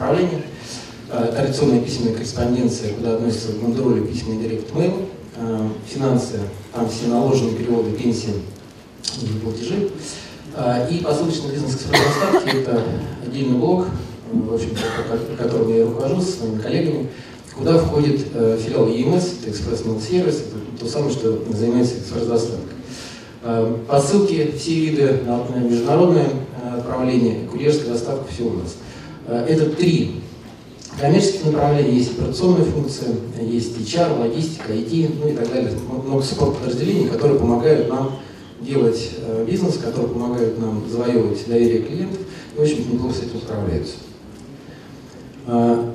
направления. Традиционная письменная корреспонденция, куда относятся бандероли, письменный директ мейл, финансы, там все наложенные переводы, пенсии и платежи. И посылочный бизнес экспресс-доставки – это отдельный блок, в общем которым я руковожу со своими коллегами, куда входит э, филиал ЕМС, это экспресс mail сервис, это то самое, что занимается экспресс-доставкой. Э, посылки, все виды на международное э, отправление, курьерская доставка, все у нас. Э, это три коммерческих направлений, есть операционная функция, есть HR, логистика, IT, ну и так далее. Много support подразделений, которые помогают нам делать э, бизнес, которые помогают нам завоевывать доверие клиентов и очень неплохо с этим справляются. Э,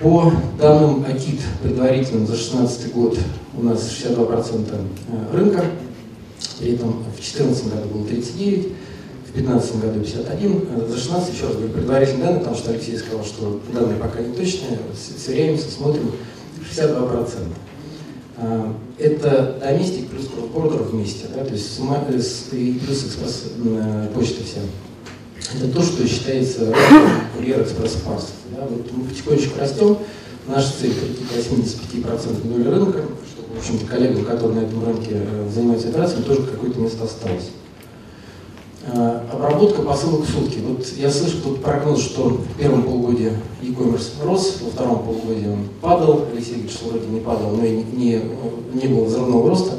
по данным АКИТ предварительным за 2016 год у нас 62% э, рынка, при этом в 2014 году было 39, в 2015 году 51, за 2016 еще раз говорю, предварительные данные, потому что Алексей сказал, что данные пока не точные, сверяемся, смотрим, 62%. Э, это доместик плюс кросс вместе, да, то есть и плюс экспресс почта вся. Это то, что считается курьер экспресс-парсов. Да? Вот мы потихонечку растем. Наша цель прийти к 85% доли рынка, чтобы, в общем-то, коллегам, которые на этом рынке э, занимаются операциями, тоже какое-то место осталось. Э, обработка посылок в сутки. Вот я слышу тут прогноз, что в первом полугодии e-commerce рос, во втором полугодии он падал. Алексей что вроде не падал, но и не, не, было взрывного роста.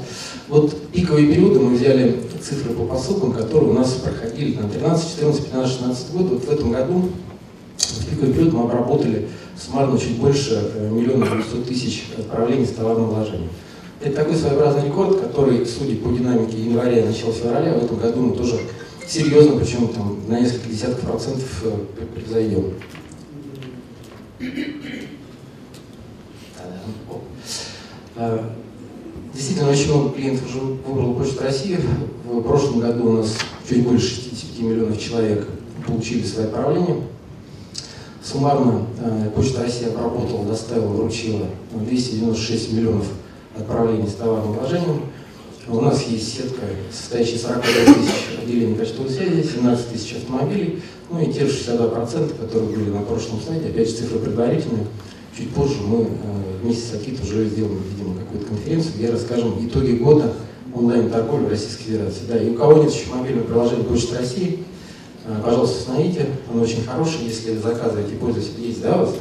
Вот пиковые периоды мы взяли цифры по посылкам, которые у нас проходили на 13, 14, 15, 16 год. Вот в этом году в пиковый период мы обработали суммарно чуть больше э, миллиона девятьсот тысяч отправлений с товарным вложением. Это такой своеобразный рекорд, который, судя по динамике января и начала февраля, в этом году мы тоже серьезно, причем там на несколько десятков процентов э, превзойдем. А, действительно, очень много клиентов уже выбрало Почту России. В прошлом году у нас чуть больше 65 миллионов человек получили свои отправления. Суммарно э, Почта России обработала, доставила, вручила 296 миллионов отправлений с товарным вложением. У нас есть сетка, состоящая из 42 тысяч отделений почтовой связи, 17 тысяч автомобилей, ну и те же 62%, которые были на прошлом слайде, опять же цифры предварительные. Чуть позже мы э, вместе с Акит уже сделаем, видимо, какую-то конференцию, где расскажем итоги года онлайн-торговли в Российской Федерации. Да, и у кого нет еще мобильного приложения Почты России, э, пожалуйста, установите, оно очень хорошее, если заказываете, пользуетесь, есть, да, у вас?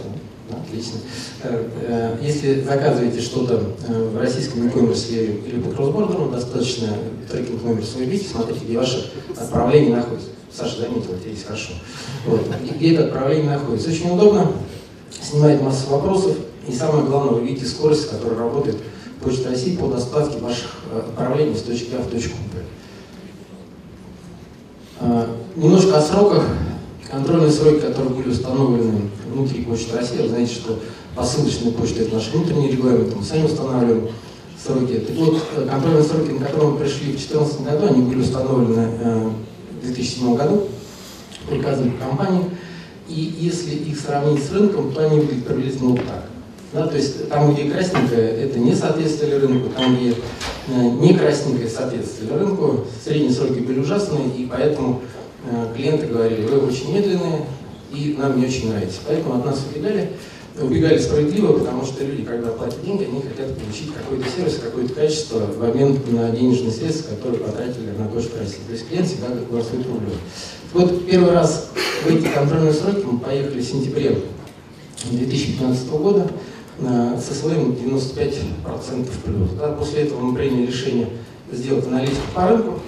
Отлично. Э, э, если заказываете что-то э, в российском e-commerce или по кроссбордеру, достаточно трекинг номер видите, смотрите, где ваше отправление находится. Саша заметил, есть хорошо. Вот. Где это отправление находится. Очень удобно, снимает массу вопросов, и самое главное, вы видите скорость, с которой работает Почта России по доставке ваших отправлений с точки А в точку Б. Немножко о сроках. Контрольные сроки, которые были установлены внутри Почты России, вы знаете, что посылочная почта – это наш внутренний регламент, мы сами устанавливаем сроки. Так вот, э, контрольные сроки, на которые мы пришли в 2014 году, они были установлены э, в 2007 году приказом компании. И если их сравнить с рынком, то они выглядят приблизительно вот так. Да, то есть там, где красненькое, это не соответствовали рынку, там, где э, не красненькое соответствовали рынку, средние сроки были ужасные, и поэтому клиенты говорили, вы очень медленные, и нам не очень нравится. Поэтому от нас убегали, убегали справедливо, потому что люди, когда платят деньги, они хотят получить какой-то сервис, какое-то качество в обмен на денежные средства, которые потратили на почту России. То есть клиент всегда голосует рублем. Вот первый раз в эти контрольные сроки мы поехали в сентябре 2015 года со своим 95% плюс. Да, после этого мы приняли решение сделать аналитику по рынку,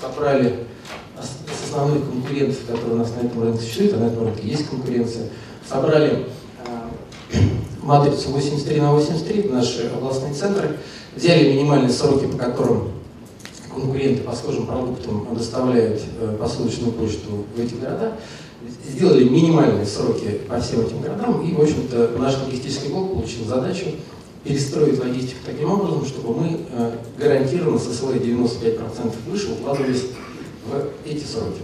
собрали основных конкурентов, которые у нас на этом рынке существуют, а на этом рынке есть конкуренция, собрали э, матрицу 83 на 83, наши областные центры, взяли минимальные сроки, по которым конкуренты по схожим продуктам доставляют э, посылочную почту в эти города, сделали минимальные сроки по всем этим городам, и, в общем-то, наш логистический блок получил задачу перестроить логистику таким образом, чтобы мы э, гарантированно со своих 95% выше укладывались в эти сроки.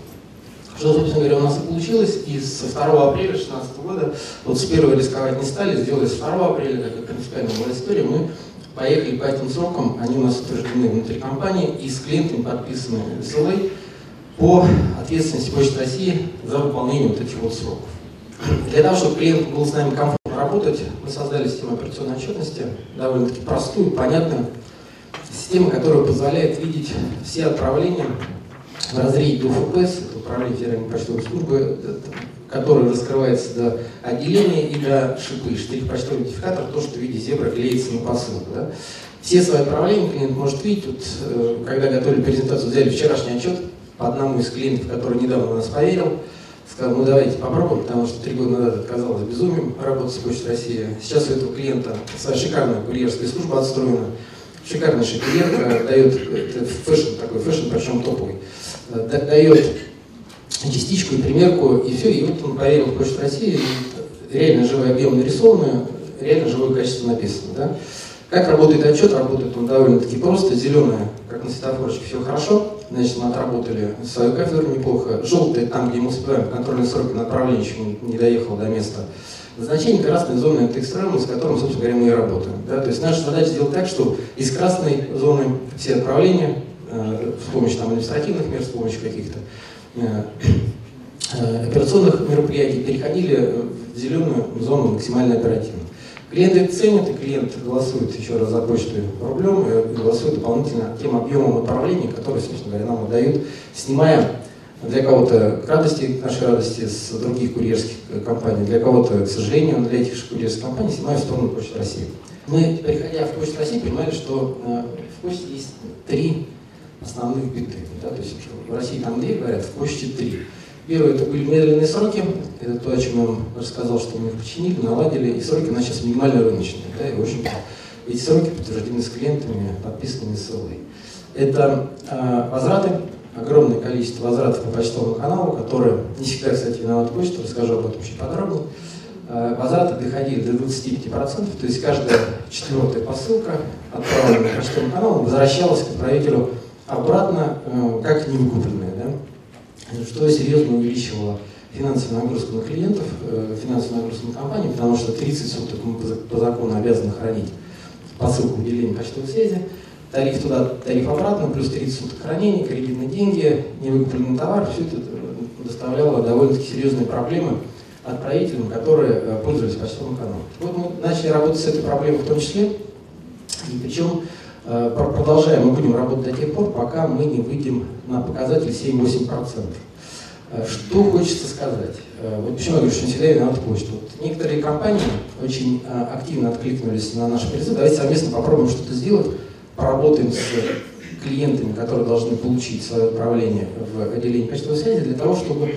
Что, собственно говоря, у нас и получилось, и с 2 апреля 2016 года, вот с 1 рисковать не стали, сделали с 2 апреля, как принципиально была история, мы поехали по этим срокам, они у нас утверждены внутри компании, и с клиентами подписаны SLA по ответственности Почты России за выполнение вот этих вот сроков. Для того, чтобы клиенту было с нами комфортно работать, мы создали систему операционной отчетности, довольно-таки простую, понятную, систему, которая позволяет видеть все отправления в разрезе до ФПС, это управление Федеральной почтовой службы, который раскрывается до отделения и до шипы, штрих-почтовый идентификатор, то, что в виде зебра клеится на посылку. Да? Все свои отправления клиент может видеть. Тут, э, когда готовили презентацию, взяли вчерашний отчет по одному из клиентов, который недавно нас поверил, сказал, ну давайте попробуем, потому что три года назад это казалось безумием работать с Почтой России. Сейчас у этого клиента своя шикарная курьерская служба отстроена, шикарнейший курьер, дает это fashion такой, fashion причем топовый, э, дает частичку и примерку, и все, и вот он поверил в Почту России, реально живой объем нарисованный, реально живое качество написано. Да? Как работает отчет? Работает он довольно-таки просто. Зеленое, как на светофорочке, все хорошо. Значит, мы отработали свою кафедру неплохо. Желтое, там, где мы успеваем, контрольные сроки на отправление еще не доехал до места. Значение красной зоны – это экстремум, с которым, собственно говоря, мы и работаем. Да? То есть наша задача сделать так, что из красной зоны все отправления э, с помощью там, административных мер, с помощью каких-то э, э, операционных мероприятий переходили в зеленую зону максимально оперативно. Клиенты это ценят, и клиент голосует еще раз за почту рублем, и голосует дополнительно тем объемом отправлений, которые, собственно говоря, нам отдают, снимая для кого-то к радости, к нашей радости, с других курьерских компаний, для кого-то, к сожалению, для этих же курьерских компаний снимаю в сторону Почты России. Мы, приходя в Почту России, понимали, что э, в почте есть три основных биты. Да? То есть в России там две говорят, в почте три. Первое, это были медленные сроки, это то, о чем я вам рассказал, что мы их починили, наладили, и сроки у нас сейчас минимально рыночные. Да? И, в общем эти сроки подтверждены с клиентами, подписанными ссылкой. Это э, возвраты, огромное количество возвратов по почтовому каналу, которые не всегда, кстати, виноват почту, расскажу об этом чуть подробнее. Э, возвраты доходили до 25%, то есть каждая четвертая посылка, отправленная по почтовому каналу, возвращалась к отправителю обратно, э, как невыкупленная. Да? Что серьезно увеличивало финансовую нагрузку на клиентов, э, финансовую нагрузку на компанию, потому что 30 суток мы по закону обязаны хранить посылку в отделении почтовой связи, тариф туда, тариф обратно, плюс 30 суток хранения, кредитные деньги, невыкупленный товар, все это доставляло довольно-таки серьезные проблемы отправителям, которые э, пользовались почтовым каналом. Вот мы начали работать с этой проблемой в том числе, и причем э, продолжаем, мы будем работать до тех пор, пока мы не выйдем на показатель 7-8%. Э, что хочется сказать? Вот почему я говорю, что не всегда виноват почту. Вот некоторые компании очень активно откликнулись на наш призыв. Давайте совместно попробуем что-то сделать поработаем с клиентами, которые должны получить свое отправление в отделение почтовой связи, для того, чтобы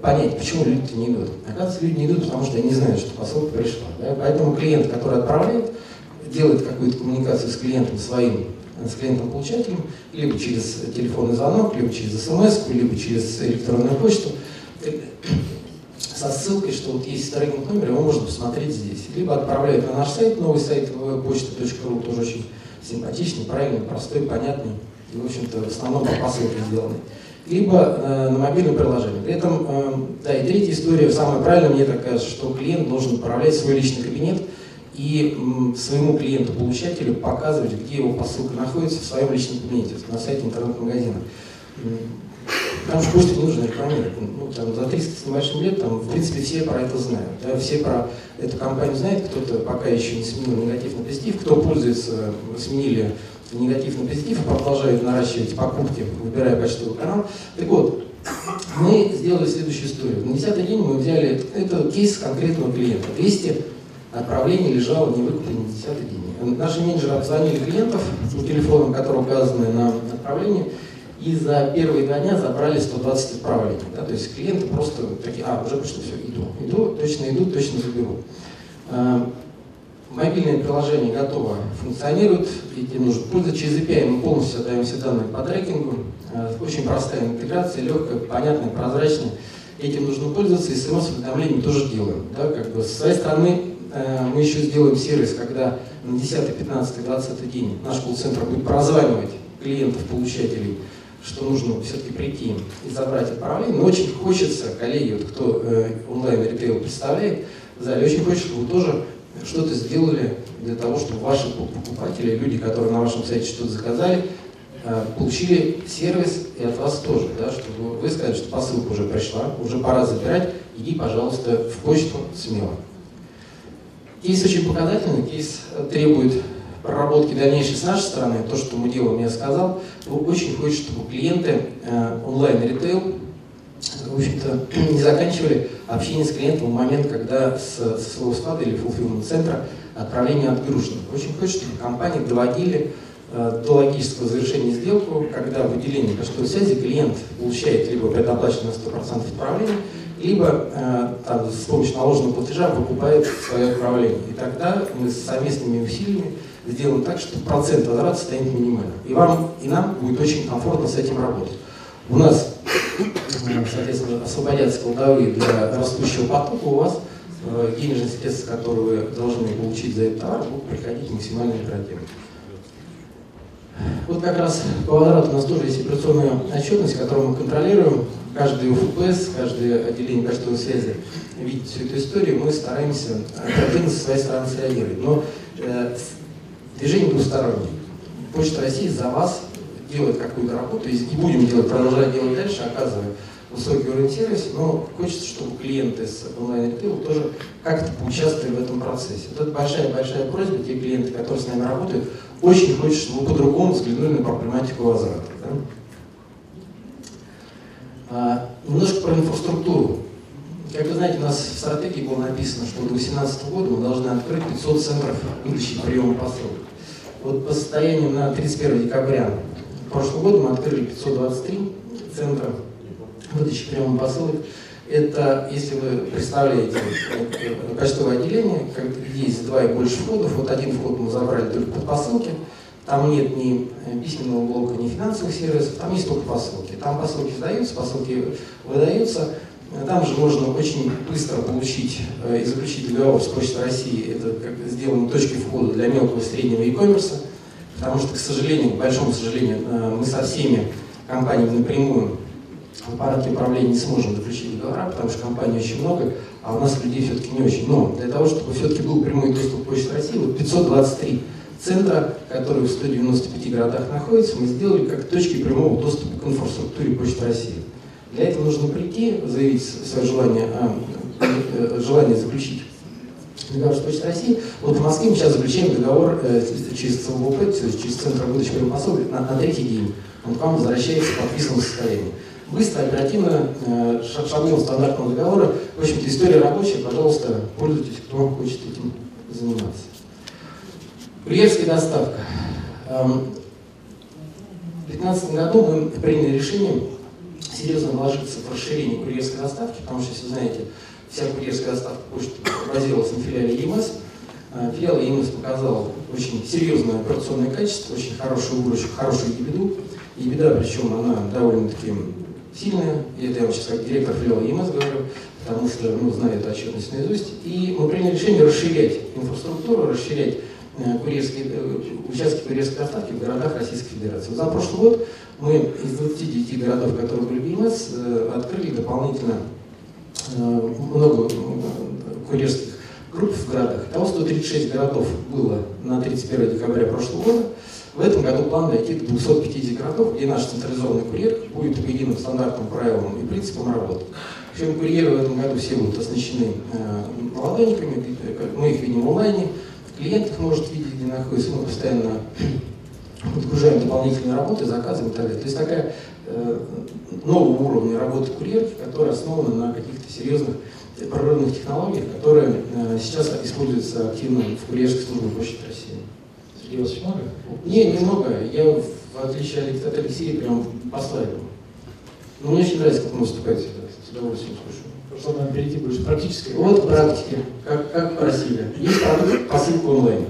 понять, почему люди не идут. Оказывается, люди не идут, потому что они не знают, что посылка пришла. Да? Поэтому клиент, который отправляет, делает какую-то коммуникацию с клиентом своим, с клиентом-получателем, либо через телефонный звонок, либо через смс, либо через электронную почту, со ссылкой, что вот есть трекинг номер, его можно посмотреть здесь. Либо отправляет на наш сайт, новый сайт почта.ру, тоже очень симпатичный, правильный, простой, понятный и, в общем-то, в основном по посылке сделанный. Либо э, на мобильном приложении. При этом, э, да, и третья история, самая правильная, мне так кажется, что клиент должен управлять свой личный кабинет и своему клиенту-получателю показывать, где его посылка находится в своем личном кабинете, на сайте интернет-магазина. Там же почту не нужно рекламировать. Ну, там, за 300 с небольшим лет, там, в принципе, все про это знают. Да? Все про эту компанию знают, кто-то пока еще не сменил негатив на позитив, кто пользуется, сменили негатив на позитив и продолжают наращивать покупки, выбирая почтовый канал. Так вот, мы сделали следующую историю. На 10 день мы взяли, это кейс конкретного клиента. 200 отправлений лежало невыкупленное на 10 день. Наши менеджеры обзвонили клиентов по телефонам, которые указаны на отправлении, и за первые два дня забрали 120 отправлений. Да? То есть клиенты просто такие, а, уже пришло, все, иду, иду, точно иду, точно заберу. А, мобильное приложение готово, функционирует, этим нужно пользоваться. Через API мы полностью отдаем все данные по трекингу. А, очень простая интеграция, легкая, понятная, прозрачная. Этим нужно пользоваться, и смс-уведомления тоже делаем. Да? Как бы, с своей стороны мы еще сделаем сервис, когда на 10, 15, 20 день наш колл-центр будет прозванивать клиентов-получателей что нужно все-таки прийти и забрать отправление, но очень хочется, коллеги, вот кто э, онлайн-ритейл представляет, в зале, очень хочется, чтобы вы тоже что-то сделали для того, чтобы ваши покупатели, люди, которые на вашем сайте что-то заказали, э, получили сервис и от вас тоже, да, чтобы вы сказали, что посылка уже пришла, уже пора забирать, иди, пожалуйста, в почту смело. Кейс очень показательный, кейс требует проработки дальнейшей с нашей стороны, то, что мы делаем, я сказал, очень хочет, чтобы клиенты э, онлайн-ритейл, в общем-то, не заканчивали общение с клиентом в момент, когда с, своего склада или фулфилмент центра отправление отгружено. Очень хочет, чтобы компании доводили э, до логического завершения сделку, когда в отделении почтовой связи клиент получает либо предоплаченное на 100% отправление, либо э, там, с помощью наложенного платежа выкупает свое отправление. И тогда мы с совместными усилиями сделаем так, что процент возврата станет минимальным. И вам, и нам будет очень комфортно с этим работать. У нас, соответственно, освободятся кладовые для растущего потока, у вас э, денежные средства, которые вы должны получить за этот товар, будут приходить максимально оперативно. Вот как раз по возврату у нас тоже есть операционная отчетность, которую мы контролируем. Каждый УФПС, каждое отделение почтовой связи видит всю эту историю, мы стараемся оперативно со своей стороны среагировать. Но э, движение двустороннее. Почта России за вас делает какую-то работу, и будем делать, продолжать делать дальше, оказывая высокий уровень сервиса, но хочется, чтобы клиенты с онлайн-ритейла тоже как-то поучаствовали в этом процессе. Вот это большая-большая просьба, те клиенты, которые с нами работают, очень хочет, чтобы по-другому взглянули на проблематику возврата. Да? А, немножко про инфраструктуру. Как вы знаете, у нас в стратегии было написано, что до 2018 года мы должны открыть 500 центров выдачи приема посылок. Вот по состоянию на 31 декабря прошлого года мы открыли 523 центра выдачи приема посылок. Это, если вы представляете э, почтовое отделение, как есть два и больше входов, вот один вход мы забрали только под посылки, там нет ни э, письменного блока, ни финансовых сервисов, там есть только посылки. Там посылки сдаются, посылки выдаются, там же можно очень быстро получить э, и заключить договор с Почтой России. Это как сделано точкой входа для мелкого и среднего e-commerce, потому что, к сожалению, к большому сожалению, э, мы со всеми компаниями напрямую в аппарате управления не сможем заключить договора, потому что компаний очень много, а у нас людей все-таки не очень. Но для того, чтобы все-таки был прямой доступ к Почте России, вот 523 центра, которые в 195 городах находятся, мы сделали как точки прямого доступа к инфраструктуре Почты России. Для этого нужно прийти, заявить свое желание, а, э, желание заключить договор с Почтой России. Вот в Москве мы сейчас заключаем договор э, через ЦВП, через Центр выдачи пособий на, на третий день. Он к вам возвращается в подписанном состоянии. Быстро, оперативно, э, шаблон стандартного договора. В общем-то, история рабочая, пожалуйста, пользуйтесь, кто хочет этим заниматься. Курьерская доставка. Эм, в 2015 году мы приняли решение серьезно вложиться в расширение курьерской доставки, потому что, если знаете, вся курьерская доставка почты базировалась на филиале ЕМС. А, филиал ЕМС показал очень серьезное операционное качество, очень хорошую выручку, хорошую ебеду. Ебеда, причем она довольно-таки сильная, и это я вам сейчас как директор филиала ЕМС говорю, потому что ну, знаю эту отчетность наизусть. И мы приняли решение расширять инфраструктуру, расширять э, курьерские, э, участки курьерской доставки в городах Российской Федерации. За прошлый год мы из 29 городов, которые были ЕМС, э, открыли дополнительно э, много курьерских групп в городах. Того 136 городов было на 31 декабря прошлого года. В этом году план дойти до 250 городов, где наш централизованный курьер будет по единым стандартным правилам и принципам работать. Причем курьеры в этом году все будут оснащены э, ладониками, мы их видим в онлайне, клиент их может видеть, где находится, мы постоянно подгружаем дополнительные работы, заказываем и так далее. То есть такая э, нового уровня работы курьерки, которая основана на каких-то серьезных прорывных технологиях, которые э, сейчас используются активно в курьерской службе Почты России. Сергей Васильевич, много? Не, немного. Я, в отличие от Алексея, прям пославил. Но мне очень нравится, как он выступает всегда. С удовольствием слушаю. Что нам перейти больше практически? Вот к практике, как, как просили. Есть продукт посылка онлайн.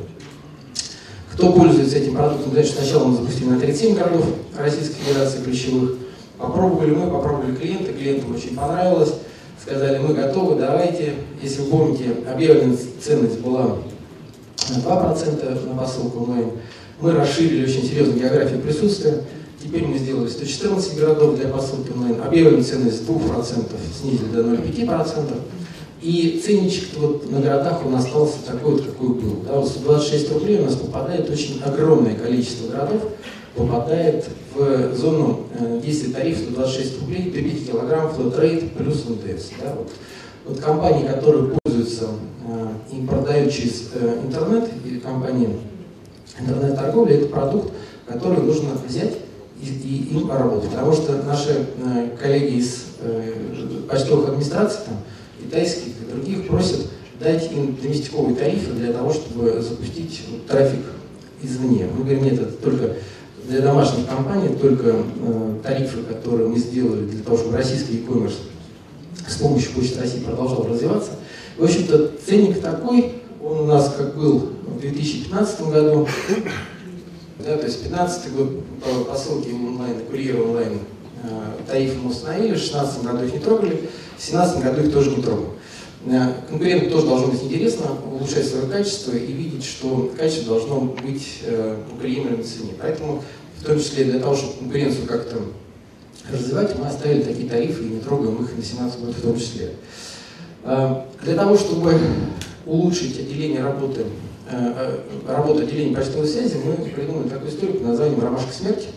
Кто пользуется этим продуктом, знает, что сначала мы запустили на 37 городов Российской Федерации ключевых. Попробовали мы, попробовали клиенты, клиентам очень понравилось. Сказали, мы готовы, давайте. Если вы помните, объявленная ценность была 2% на посылку онлайн. Мы расширили очень серьезно географию присутствия. Теперь мы сделали 114 городов для посылки онлайн. Объявленную ценность с 2% снизили до 0,5%. И ценничек вот на городах он остался такой какой был. Да, вот 126 рублей у нас попадает очень огромное количество городов, попадает в зону действия тарифа 126 рублей до 5 килограмм flat rate плюс НДС. Да, вот. Вот компании, которые пользуются и продают через интернет, и компании интернет-торговли, это продукт, который нужно взять и, и им поработать. Потому что наши коллеги из почтовых администраций, там, китайских и других, просят дать им доместиковые тарифы для того, чтобы запустить трафик извне. Мы говорим, нет, это только для домашних компаний, только э, тарифы, которые мы сделали для того, чтобы российский e-commerce с помощью Почты России продолжал развиваться. В общем-то, ценник такой, он у нас как был в 2015 году, да, то есть 2015 год по, по ссылке онлайн, курьер онлайн, э, тарифы мы установили, в 2016 году их не трогали, в 2017 году их тоже не трогаем. Э, конкуренту тоже должно быть интересно улучшать свое качество и видеть, что качество должно быть э, приемлемо цене. Поэтому, в том числе для того, чтобы конкуренцию как-то развивать, мы оставили такие тарифы и не трогаем их на 2017 год в том числе. Э, для того, чтобы улучшить отделение работы, работу отделения почтовой связи, мы придумали такую историю под названием «Ромашка смерти».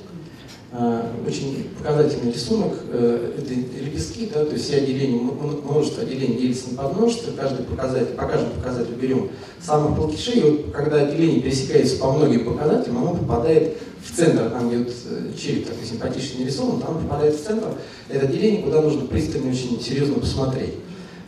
А, очень показательный рисунок. Э, это лепестки, да, то есть все отделения, множество отделений делится на подмножество, каждый показатель, по каждому показателю берем самых плохишей, и вот когда отделение пересекается по многим показателям, оно попадает в центр, там где вот э, череп такой симпатичный нарисован, там попадает в центр, это отделение, куда нужно пристально очень серьезно посмотреть.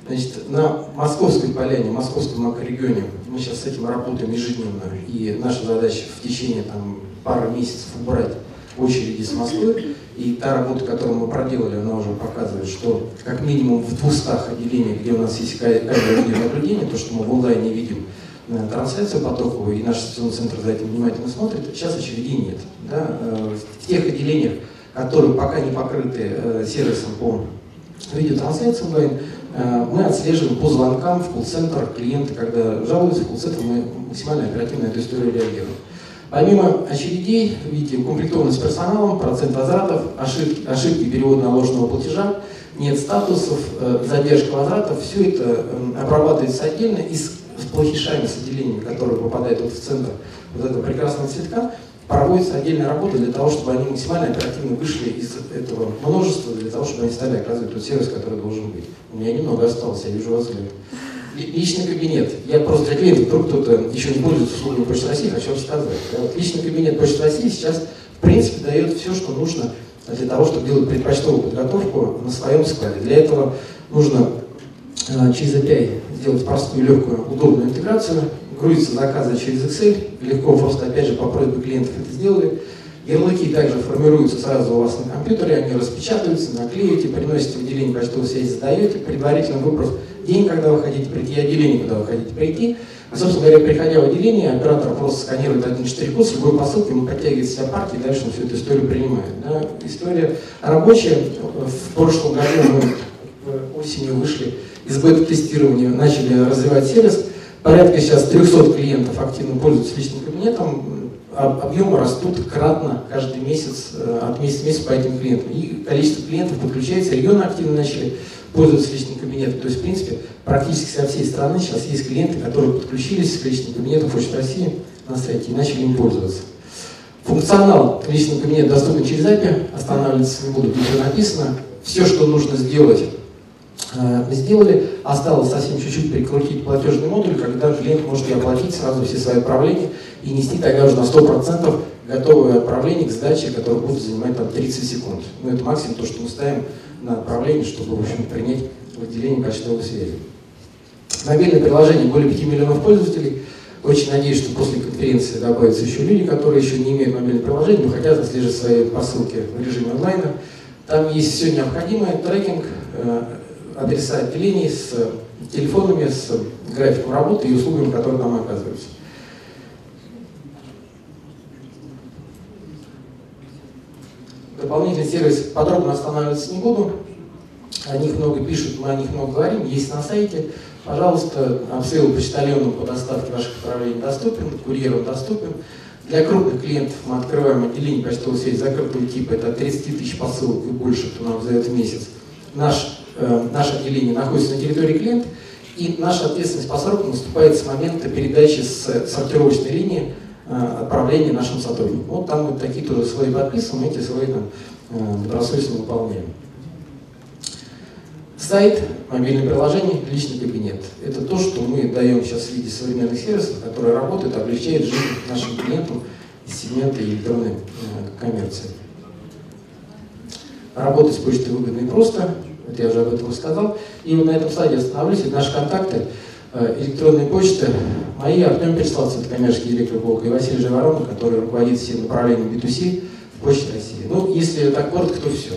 Значит, на Московской поляне, Московском макрорегионе мы сейчас с этим работаем ежедневно, и наша задача в течение там, пары месяцев убрать очереди с Москвы. И та работа, которую мы проделали, она уже показывает, что как минимум в 200 отделениях, где у нас есть камеры видеонаблюдения, то, что мы в онлайне видим э, трансляцию потоковую, и наш сессионный центр за этим внимательно смотрит, сейчас очередей нет. Да? Э, в тех отделениях, которые пока не покрыты э, сервисом по видеотрансляции онлайн, мы отслеживаем по звонкам в колл-центр клиенты, когда жалуются в колл-центр, мы максимально оперативно на эту историю реагируем. Помимо очередей, видите, укомплектованность персоналом, процент возвратов, ошибки, ошибки перевода наложенного платежа, нет статусов, э, задержка возвратов, все это э, обрабатывается отдельно и с, с плохишами, с отделениями, которые попадают вот в центр вот этого прекрасного цветка, проводится отдельная работа для того, чтобы они максимально оперативно вышли из этого множества, для того, чтобы они стали оказывать тот сервис, который должен быть. У меня немного осталось, я вижу вас взгляд личный кабинет. Я просто для клиентов, вдруг кто-то еще не пользуется услугами Почты России, хочу рассказать. Да, вот личный кабинет Почты России сейчас, в принципе, дает все, что нужно для того, чтобы делать предпочтовую подготовку на своем складе. Для этого нужно э, через API сделать простую, легкую, удобную интеграцию, грузится заказы через Excel, легко, просто опять же по просьбе клиентов это сделали. Ярлыки также формируются сразу у вас на компьютере, они распечатываются, наклеиваете, приносите в отделение почтовой связи, сдаете, предварительно выбрав день, когда вы хотите прийти, отделение, куда вы хотите прийти. И, собственно говоря, приходя в отделение, оператор просто сканирует один штрих-код с любой посылкой, ему подтягивает себя партии, и дальше он всю эту историю принимает. Да. История рабочая. В прошлом году мы осенью вышли из бета-тестирования, начали развивать сервис. Порядка сейчас 300 клиентов активно пользуются личным кабинетом. Объемы растут кратно каждый месяц, э, от месяца в месяц по этим клиентам. И количество клиентов подключается, регионы активно начали пользуются личным кабинетом. То есть, в принципе, практически со всей страны сейчас есть клиенты, которые подключились к личному кабинету Почты России на сайте и начали им пользоваться. Функционал личного кабинета доступен через API, останавливаться не буду, уже написано. Все, что нужно сделать, сделали. Осталось совсем чуть-чуть прикрутить платежный модуль, когда клиент может и оплатить сразу все свои отправления и нести тогда уже на 100% готовое отправление к сдаче, которое будет занимать там 30 секунд. Ну, это максимум то, что мы ставим на отправление, чтобы, в общем, принять в отделении почтовой связи. Мобильное приложение более 5 миллионов пользователей. Очень надеюсь, что после конференции добавятся еще люди, которые еще не имеют мобильное приложение, но хотят отслеживать свои посылки в режиме онлайна. Там есть все необходимое, трекинг, э, адреса отделений с телефонами, с графиком работы и услугами, которые там оказываются. дополнительный сервис подробно останавливаться не буду. О них много пишут, мы о них много говорим, есть на сайте. Пожалуйста, обстрел почтальоном по доставке ваших отправлений доступен, курьером доступен. Для крупных клиентов мы открываем отделение почтовой связи закрытого типа, это от 30 тысяч посылок и больше, кто нам за этот месяц. Наш, э, наше отделение находится на территории клиента, и наша ответственность по сроку наступает с момента передачи с сортировочной линии Э, отправления нашим сотрудникам. Вот там вот такие тоже свои подписываем, эти свои там э, добросовестно выполняем. сайт, мобильное приложение, личный кабинет. Это то, что мы даем сейчас в виде современных сервисов, которые работают, облегчают жизнь нашим клиентам из сегмента электронной э, коммерции. Работать с почтой выгодно и просто, это я уже об этом сказал. И вот на этом слайде остановлюсь, это наши контакты, э, электронные почты, мои, Артем Переславцев, это коммерческий директор Волга, и Василий Живоронов, который руководит всем направлением B2C в Почте России. Ну, если так коротко, то все.